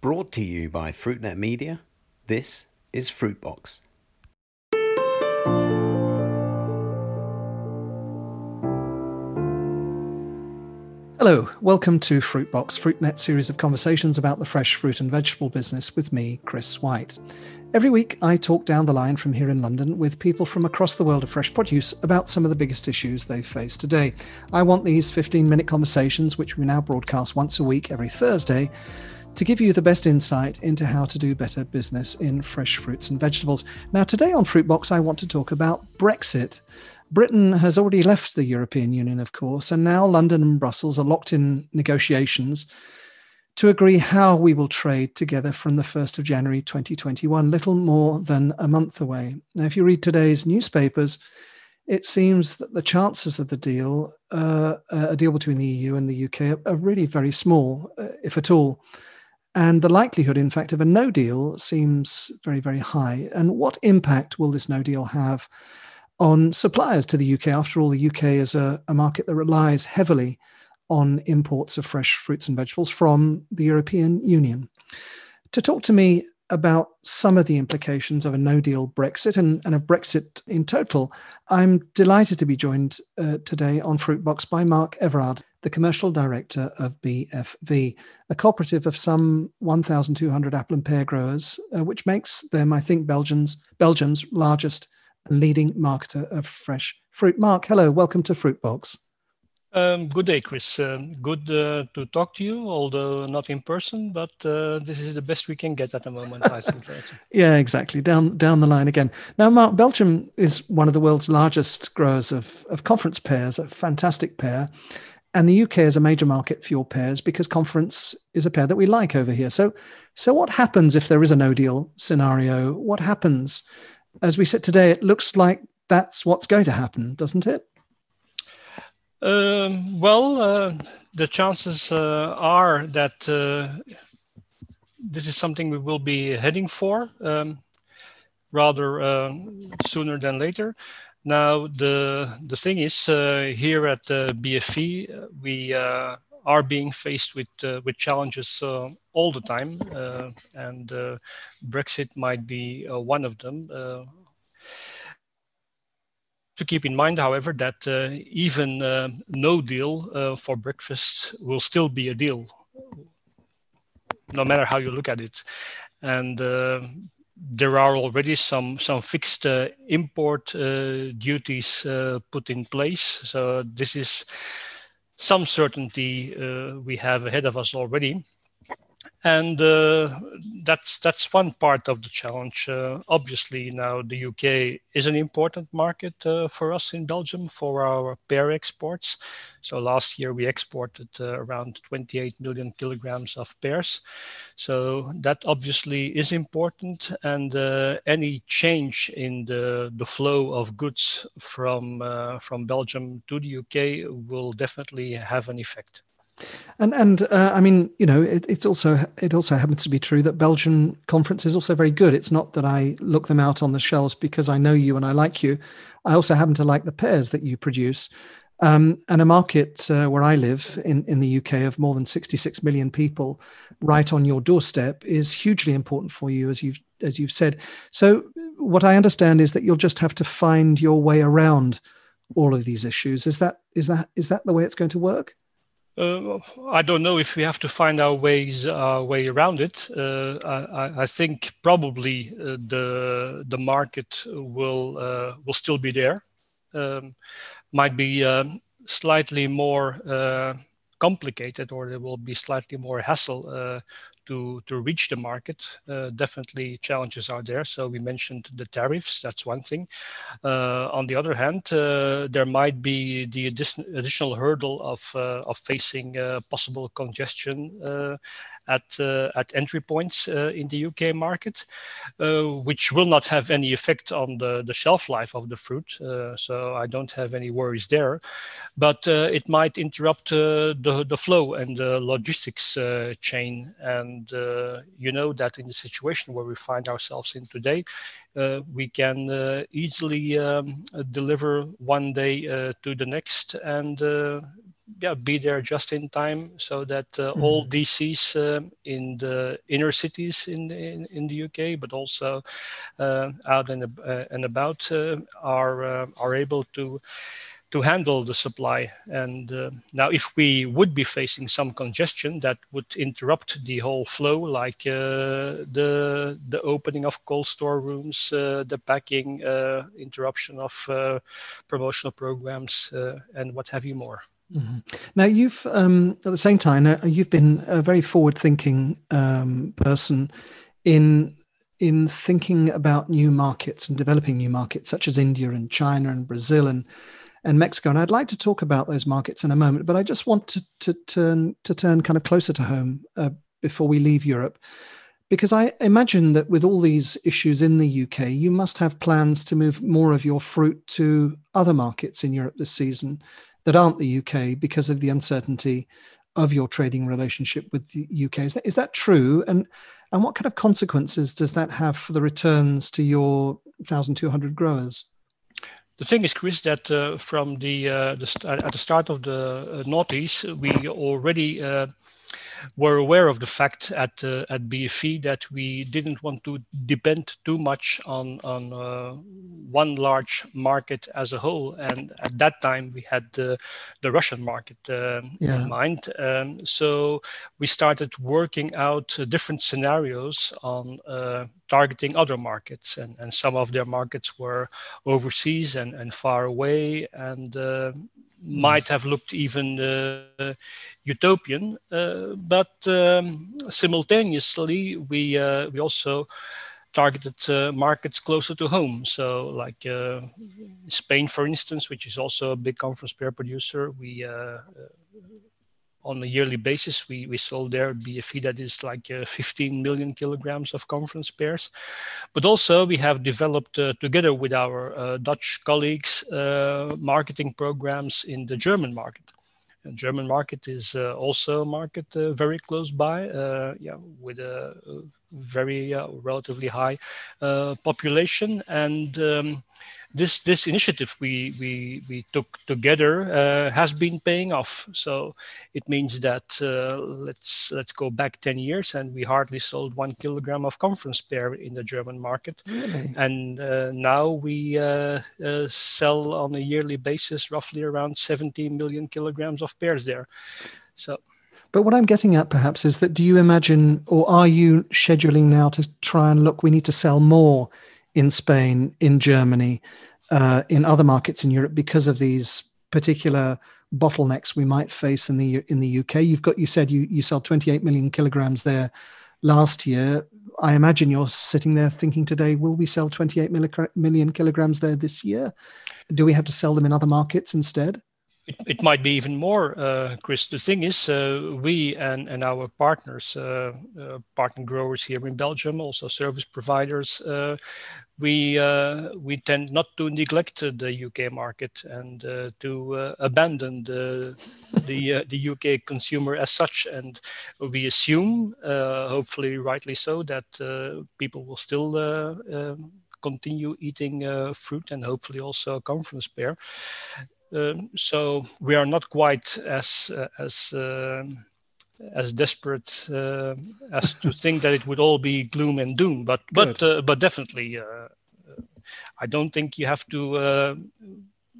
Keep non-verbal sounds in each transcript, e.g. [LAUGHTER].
Brought to you by FruitNet Media, this is Fruitbox. Hello, welcome to Fruitbox, FruitNet series of conversations about the fresh fruit and vegetable business with me, Chris White. Every week, I talk down the line from here in London with people from across the world of fresh produce about some of the biggest issues they face today. I want these 15 minute conversations, which we now broadcast once a week every Thursday, to give you the best insight into how to do better business in fresh fruits and vegetables. Now, today on Fruitbox, I want to talk about Brexit. Britain has already left the European Union, of course, and now London and Brussels are locked in negotiations to agree how we will trade together from the 1st of January 2021, little more than a month away. Now, if you read today's newspapers, it seems that the chances of the deal, uh, a deal between the EU and the UK, are really very small, uh, if at all. And the likelihood, in fact, of a no deal seems very, very high. And what impact will this no deal have on suppliers to the UK. After all, the UK is a, a, market that relies heavily on imports of fresh fruits and vegetables from the European Union. To talk to me about some of the implications of a no deal Brexit and, and of Brexit in total, I'm delighted to be joined uh, today on Fruitbox by Marc Evrard, the commercial director of BFV, a cooperative of some 1,200 apple and pear growers, uh, which makes them, I think, Belgium's, Belgium's largest and leading marketer of fresh fruit. Marc, hello, welcome to Fruitbox. Um, good day, Chris. Um, good uh, to talk to you, although not in person, but uh, this is the best we can get at the moment, I think. [LAUGHS] yeah, exactly. Down down the line again. Now, Marc, Belgium is one of the world's largest growers of, of conference pears, a fantastic pear. And the UK is a major market for your pears because conference is a pear that we like over here. So, so what happens if there is a no deal scenario? What happens as we sit today, it looks like that's what's going to happen, doesn't it? Um, well, uh, the chances uh, are that uh, this is something we will be heading for um, rather uh, sooner than later. Now, the the thing is, uh, here at BFV, we are being faced with with challenges all the time, uh, and uh, Brexit might be uh, one of them. To keep in mind, however, that even no deal for Brexit will still be a deal, no matter how you look at it. And there are already some some fixed uh, import uh, duties uh, put in place. So this is some certainty we have ahead of us already and uh, that's that's one part of the challenge. Uh, obviously, now the UK is an important market uh, for us in Belgium for our pear exports. So last year we exported uh, around 28 million kilograms of pears. So that obviously is important, and uh, any change in the the flow of goods from uh, from Belgium to the UK will definitely have an effect. And and uh, I mean, you know, it, it's also it also happens to be true that Belgian conference is also very good. It's not that I look them out on the shelves because I know you and I like you. I also happen to like the pears that you produce. Um, and a market uh, where I live in, in the UK of more than 66 million people, right on your doorstep, is hugely important for you, as you've as you've said. So, what I understand is that you'll just have to find your way around all of these issues. Is that is that is that the way it's going to work? Uh, I don't know if we have to find our ways our way around it. Uh, I, I, think probably uh, the the market will uh, will still be there. Um, might be um, slightly more uh, complicated, or there will be slightly more hassle uh, to, to reach the market. Uh, definitely challenges are there. So we mentioned the tariffs, that's one thing. Uh, on the other hand, uh, there might be the additional hurdle of, uh, of facing uh, possible congestion at, uh, at entry points uh, in the UK market, uh, which will not have any effect on the, the shelf life of the fruit. so I don't have any worries there. But it might interrupt the, the flow and the logistics chain and uh, you know that in the situation where we find ourselves in today, uh, we can uh, easily um, deliver one day to the next and yeah be there just in time so that uh, mm. all DCs uh, in the inner cities in the, in, in the UK, but also uh, out and, uh, and about uh, are uh, are able to to handle the supply. And uh, now, if we would be facing some congestion that would interrupt the whole flow, like uh, the the opening of cold store rooms, uh, the packing, uh, interruption of uh, promotional programs, uh, and what have you more. Mm-hmm. Now, you've um, at the same time you've been a very forward-thinking um, person in in thinking about new markets and developing new markets such as India and China and Brazil and and Mexico. And I'd like to talk about those markets in a moment, but I just want to, to turn to turn kind of closer to home uh, before we leave Europe, because I imagine that with all these issues in the UK, you must have plans to move more of your fruit to other markets in Europe this season that aren't the UK because of the uncertainty of your trading relationship with the UK. Is that, is that true? And and what kind of consequences does that have for the returns to your 1,200 growers? The thing is, Chris, that uh, from the, uh, the st- at the start of the uh, noughties, we already uh, were aware of the fact at uh, at BFV that we didn't want to depend too much on on uh, one large market as a whole, and at that time we had the the Russian market uh, yeah. in mind. Um, so we started working out uh, different scenarios on uh, targeting other markets, and, and some of their markets were overseas and, and far away, and uh, might have looked even uh, utopian, uh, but um, simultaneously we uh, we also targeted uh, markets closer to home. So, like uh, Spain, for instance, which is also a big conference pear producer, we uh, on a yearly basis, we, we sold there BFV that is like uh, 15 million kilograms of conference pears. But also we have developed uh, together with our uh, Dutch colleagues uh, marketing programs in the German market. The German market is uh, also a market uh, very close by, yeah, with a, a very relatively high population and um, this this initiative we we, we took together uh, has been paying off. So it means that uh, let's let's go back ten years, and we hardly sold one kilogram of conference pear in the German market, really? and uh, now we uh, uh, sell on a yearly basis roughly around 17 million kilograms of pears there. So. But what I'm getting at perhaps is that do you imagine or are you scheduling now to try and look, we need to sell more in Spain, in Germany, uh, in other markets in Europe because of these particular bottlenecks we might face in the in the UK. You've got you said you you sell 28 million kilograms there last year. I imagine you're sitting there thinking today, will we sell 28 million kilograms there this year? Do we have to sell them in other markets instead? It, it might be even more, uh, Chris. The thing is, uh, we and, and our partners, uh, uh partner growers here in Belgium, also service providers, uh, we uh, we tend not to neglect the UK market and to abandon the the the UK consumer as such. And we assume, hopefully rightly so, that people will still. Um, continue eating fruit and hopefully also conference pear. Um, so we are not quite as uh, as uh, as desperate uh, as to think that it would all be gloom and doom. But but uh, but definitely, uh, I don't think you have to uh,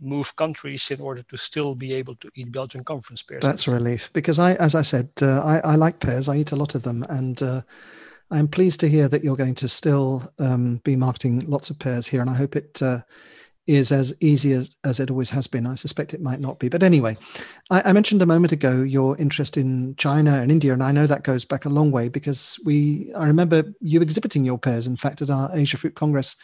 move countries in order to still be able to eat Belgian conference pears. That's a relief because I, as I said, I, I like pears. I eat a lot of them and. I'm pleased to hear that you're going to still um, be marketing lots of pears here, and I hope it is as easy as, as it always has been. I suspect it might not be. But anyway, I, I, mentioned a moment ago your interest in China and India, and I know that goes back a long way because we I remember you exhibiting your pears, in fact, at our Asia Fruit Congress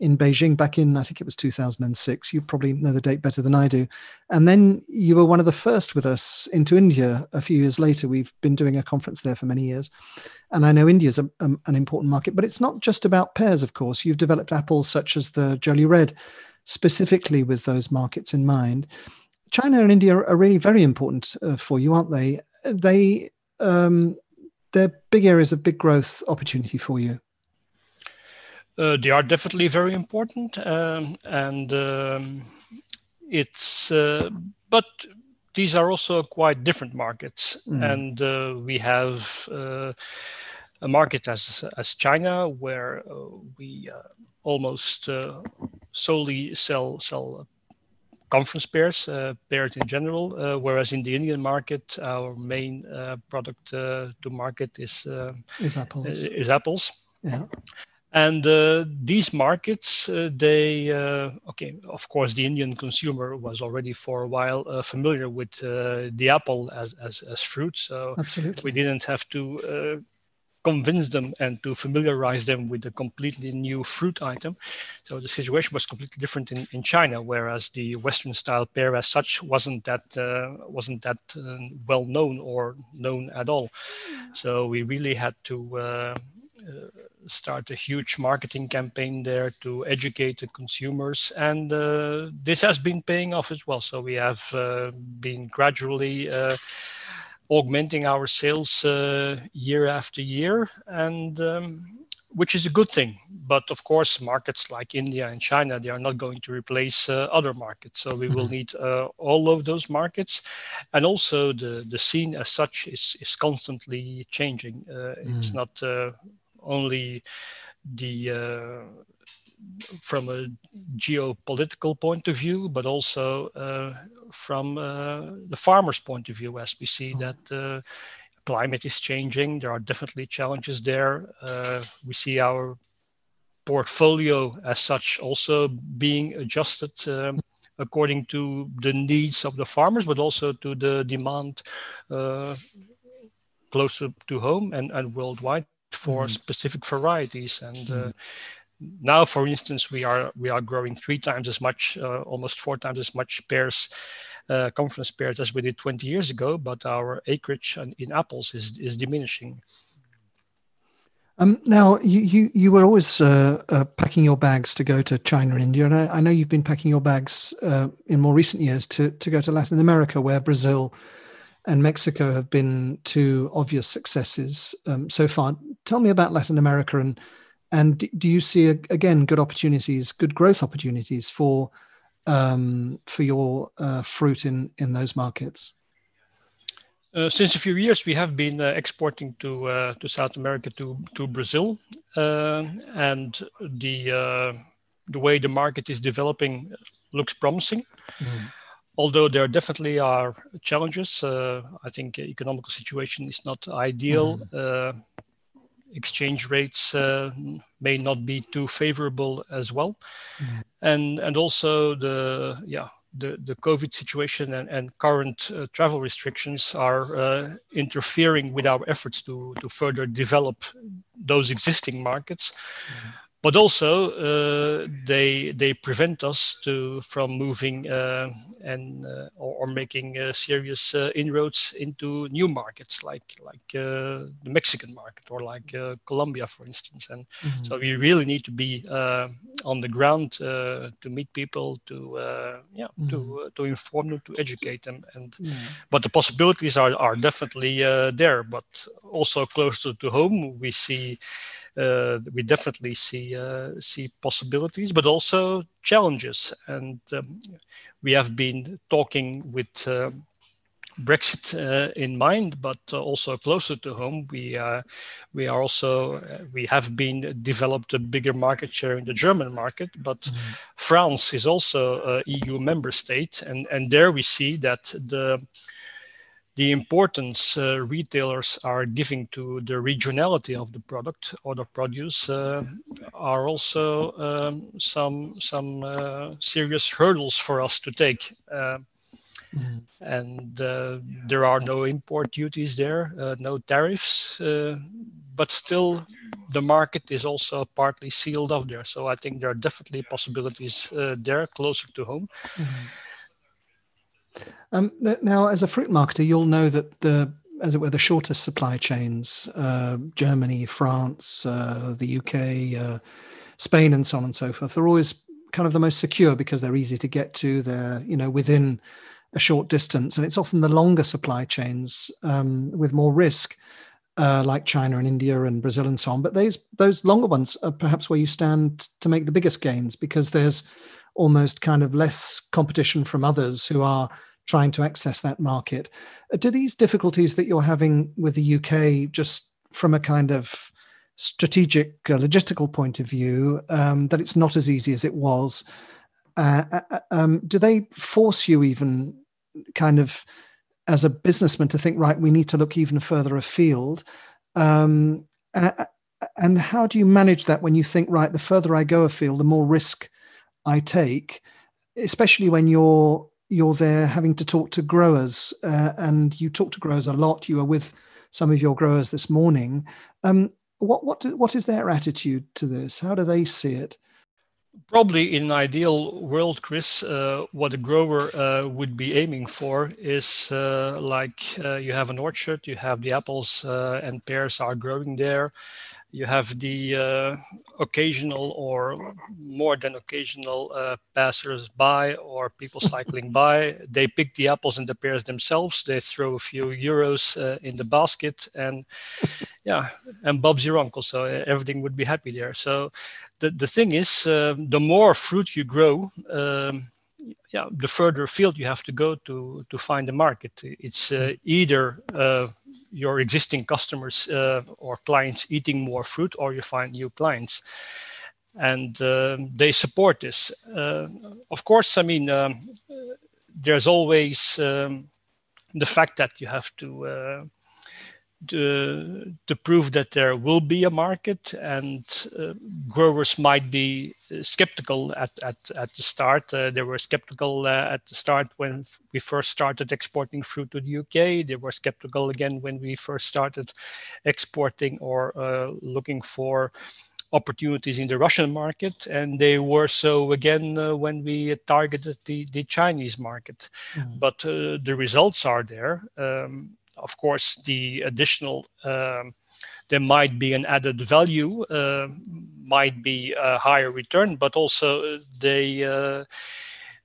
in Beijing back in, I think it was 2006. You probably know the date better than I do. And then you were one of the first with us into India a few years later. We've been doing a conference there for many years. And I know India is an important market, but it's not just about pears, of course. You've developed apples such as the Jolie Red specifically with those markets in mind. China and India are really very important uh, for you, aren't they? They um, they're big areas of big growth opportunity for you. Uh, they are definitely very important, um, and um, it's uh, but these are also quite different markets, mm. and uh, we have uh, a market as as China where uh, we uh, almost uh, solely sell sell conference pears, pears in general. whereas in the Indian market, our main product to market is is apples. Is apples. Yeah and uh, these markets uh, they uh, okay of course the indian consumer was already for a while uh, familiar with uh, the apple as, as, as fruit so Absolutely. we didn't have to uh, convince them and to familiarize them with a completely new fruit item. So the situation was completely different in, in china whereas the western style pear as such wasn't that wasn't that well known or known at all. So we really had to start a huge marketing campaign there to educate the consumers and uh, this has been paying off as well. So we have uh, been gradually uh, augmenting our sales uh, year after year and um, which is a good thing but of course markets like india and china they are not going to replace uh, other markets so we will mm-hmm. need uh, all of those markets and also the the scene as such is is constantly changing it's mm. not only the uh, from a geopolitical point of view, but also uh, from uh, the farmer's point of view, as we see that uh, climate is changing. There are definitely challenges there. Uh, we see our portfolio as such also being adjusted um, according to the needs of the farmers, but also to the demand uh, closer to home and, and worldwide for mm. specific varieties and mm. Now for instance we are we are growing three times as much uh, almost four times as much pears uh, conference pears as we did 20 years ago but our acreage in apples is is diminishing um, now, you, you, you were always uh, uh, packing your bags to go to China and India, and I, I know you've been packing your bags uh, in more recent years to, to go to Latin America, where Brazil and Mexico have been two obvious successes um, so far. Tell me about Latin America and and do you see again good opportunities, good growth opportunities for um, for your uh, fruit in in those markets? Uh, since a few years, we have been uh, exporting to uh, to South America to to Brazil, uh, and the uh, the way the market is developing looks promising. Mm although there definitely are challenges, uh, I think economical situation is not ideal. Mm-hmm. Exchange rates uh, may not be too favorable as well, mm-hmm. and and also the yeah the, the COVID situation and, and current uh, travel restrictions are uh, interfering with our efforts to, to further develop those existing markets. Mm-hmm but also uh, they they prevent us to from moving uh, and uh, or, or, making uh, serious uh, inroads into new markets like like uh, the Mexican market or like Colombia, for instance. And mm-hmm. so we really need to be on the ground to meet people, to yeah, mm-hmm. to to inform them, to educate them. And mm-hmm. but the possibilities are are definitely there. But also closer to home, we see uh, we definitely see uh, see possibilities, but also challenges. And um, we have been talking with. Uh, Brexit uh, in mind, but uh, also closer to home, we uh, we are also we have been developed a bigger market share in the German market, but mm-hmm. France is also a EU member state, and and there we see that the the importance uh, retailers are giving to the regionality of the product or the produce uh, are also um, some some uh, serious hurdles for us to take. Mm. And uh, there are no import duties there, uh, no tariffs, uh, but still the market is also partly sealed off there. So I think there are definitely possibilities there closer to home. Mm-hmm um, now, as a fruit marketer, you'll know that the, as it were, the shortest supply chains, uh, Germany, France, uh, the UK, uh, Spain, and so on and so forth, are always kind of the most secure because they're easy to get to. They're, you know, within a short distance, and it's often the longer supply chains um, with more risk. Uh, like China and India and Brazil and so on. But those those longer ones are perhaps where you stand to make the biggest gains because there's almost kind of less competition from others who are trying to access that market. Do these difficulties that you're having with the UK just from a kind of strategic uh, logistical point of view um, that it's not as easy as it was uh, uh, uh um, do they force you even kind of as a businessman to think right we need to look even further afield um, and how do you manage that when you think right the further i go afield the more risk i take especially when you're you're there having to talk to growers uh, and you talk to growers a lot you were with some of your growers this morning um, what what what is their attitude to this? How do they see it? Probably in an ideal world, Chris, uh, what a grower uh, would be aiming for is uh, like uh, you have an orchard, you have the apples uh, and pears are growing there, you have the uh, occasional or more than occasional uh, passers by or people [LAUGHS] cycling by. They pick the apples and the pears themselves. They throw a few euros uh, in the basket, and yeah, and Bob's your uncle. So everything would be happy there. So the the thing is, um, the more fruit you grow. Um, yeah, the further afield you have to go to to find a market. It's uh, either uh, your existing customers uh, or clients eating more fruit or you find new clients. And uh, they support this. Uh, of course i mean um, there's always um, the fact that you have to to, to prove that there will be a market and uh, growers might be uh, skeptical at, at, at the start. Uh, they were skeptical uh, at the start when we first started exporting fruit to the UK. They were skeptical again when we first started exporting or uh, looking for opportunities in the Russian market, and they were so again uh, when we targeted the, the Chinese market. Mm. But uh, the results are there. Um, of course, the additional um, there might be an added value, uh, might be a higher return, but also they uh,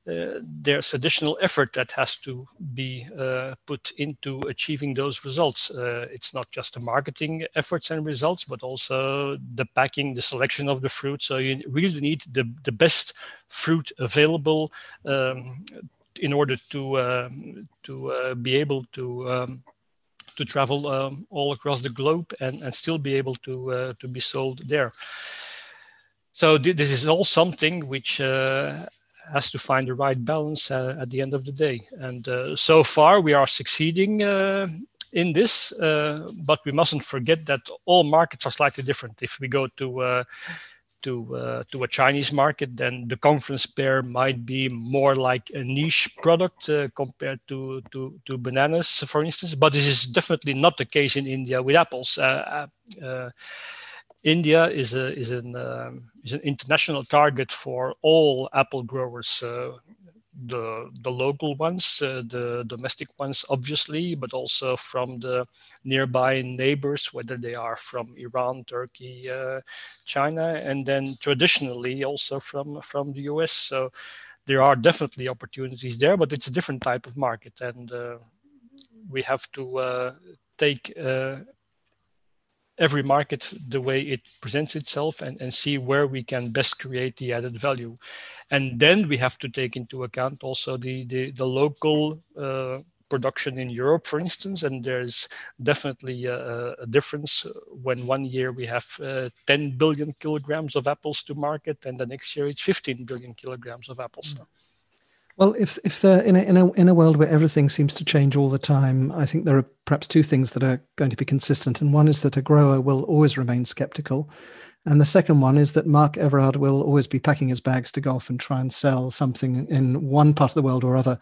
uh, there's additional effort that has to be uh, put into achieving those results. Uh, it's not just the marketing efforts and results, but also the packing, the selection of the fruit. So you really need the, the best fruit available um, in order to uh, to uh, be able to um, to travel um, all across the globe and, and still be able to uh, to be sold there. So th- this is all something which uh, has to find the right balance uh, at the end of the day. And uh, so far, we are succeeding uh, in this, uh, but we mustn't forget that all markets are slightly different. If we go to to uh, to a Chinese market, then the conference pear might be more like a niche product uh, compared to, to to bananas, for instance. But this is definitely not the case in India with apples. Uh, uh, uh India is a is an um, is an international target for all apple growers uh, the the local ones, uh, the domestic ones, obviously, but also from the nearby neighbors, whether they are from Iran, Turkey, uh, China, and then traditionally also from from the US. So there are definitely opportunities there, but it's a different type of market, and uh, we have to uh, take uh, every market the way it presents itself and, and see where we can best create the added value. And then we have to take into account also the, the, the local uh, production in Europe, for instance. And there's definitely a, a difference when one year we have uh, 10 billion kilograms of apples to market, and the next year it's 15 billion kilograms of apples. Mm-hmm. Well, if if the in a, in a in a world where everything seems to change all the time, I think there are perhaps two things that are going to be consistent, and one is that a grower will always remain skeptical, and the second one is that Marc Evrard will always be packing his bags to go off and try and sell something in one part of the world or other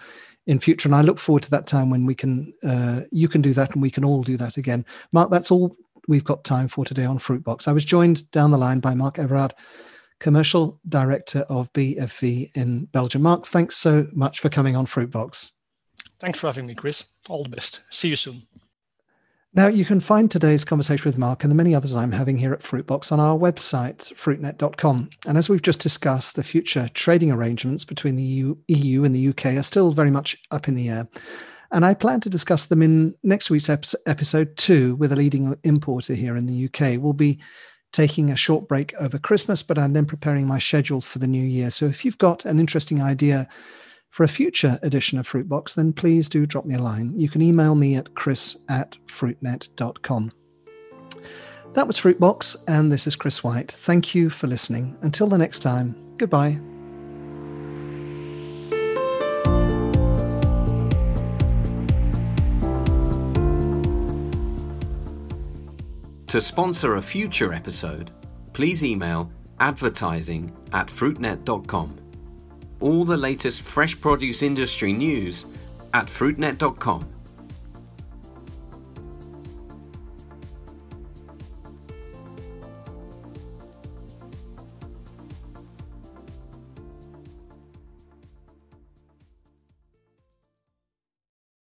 in future. And I look forward to that time when we can uh, you can do that and we can all do that again. Marc, that's all we've got time for today on Fruitbox. I was joined down the line by Marc Evrard Commercial Director of BFV in Belgium. Marc, thanks so much for coming on Fruitbox. Thanks for having me, Chris. All the best. See you soon. Now, you can find today's conversation with Marc and the many others I'm having here at Fruitbox on our website, fruitnet.com. And as we've just discussed, the future trading arrangements between the EU, EU and the UK are still very much up in the air. And I plan to discuss them in next week's episode two with a leading importer here in the UK. We'll be taking a short break over Christmas, but I'm then preparing my schedule for the new year. So if you've got an interesting idea for a future edition of Fruitbox, then please do drop me a line. You can email me at chris at fruitnet.com. That was Fruitbox, and this is Chris White. Thank you for listening. Until the next time, goodbye. To sponsor a future episode, please email advertising at fruitnet.com. All the latest fresh produce industry news at fruitnet.com.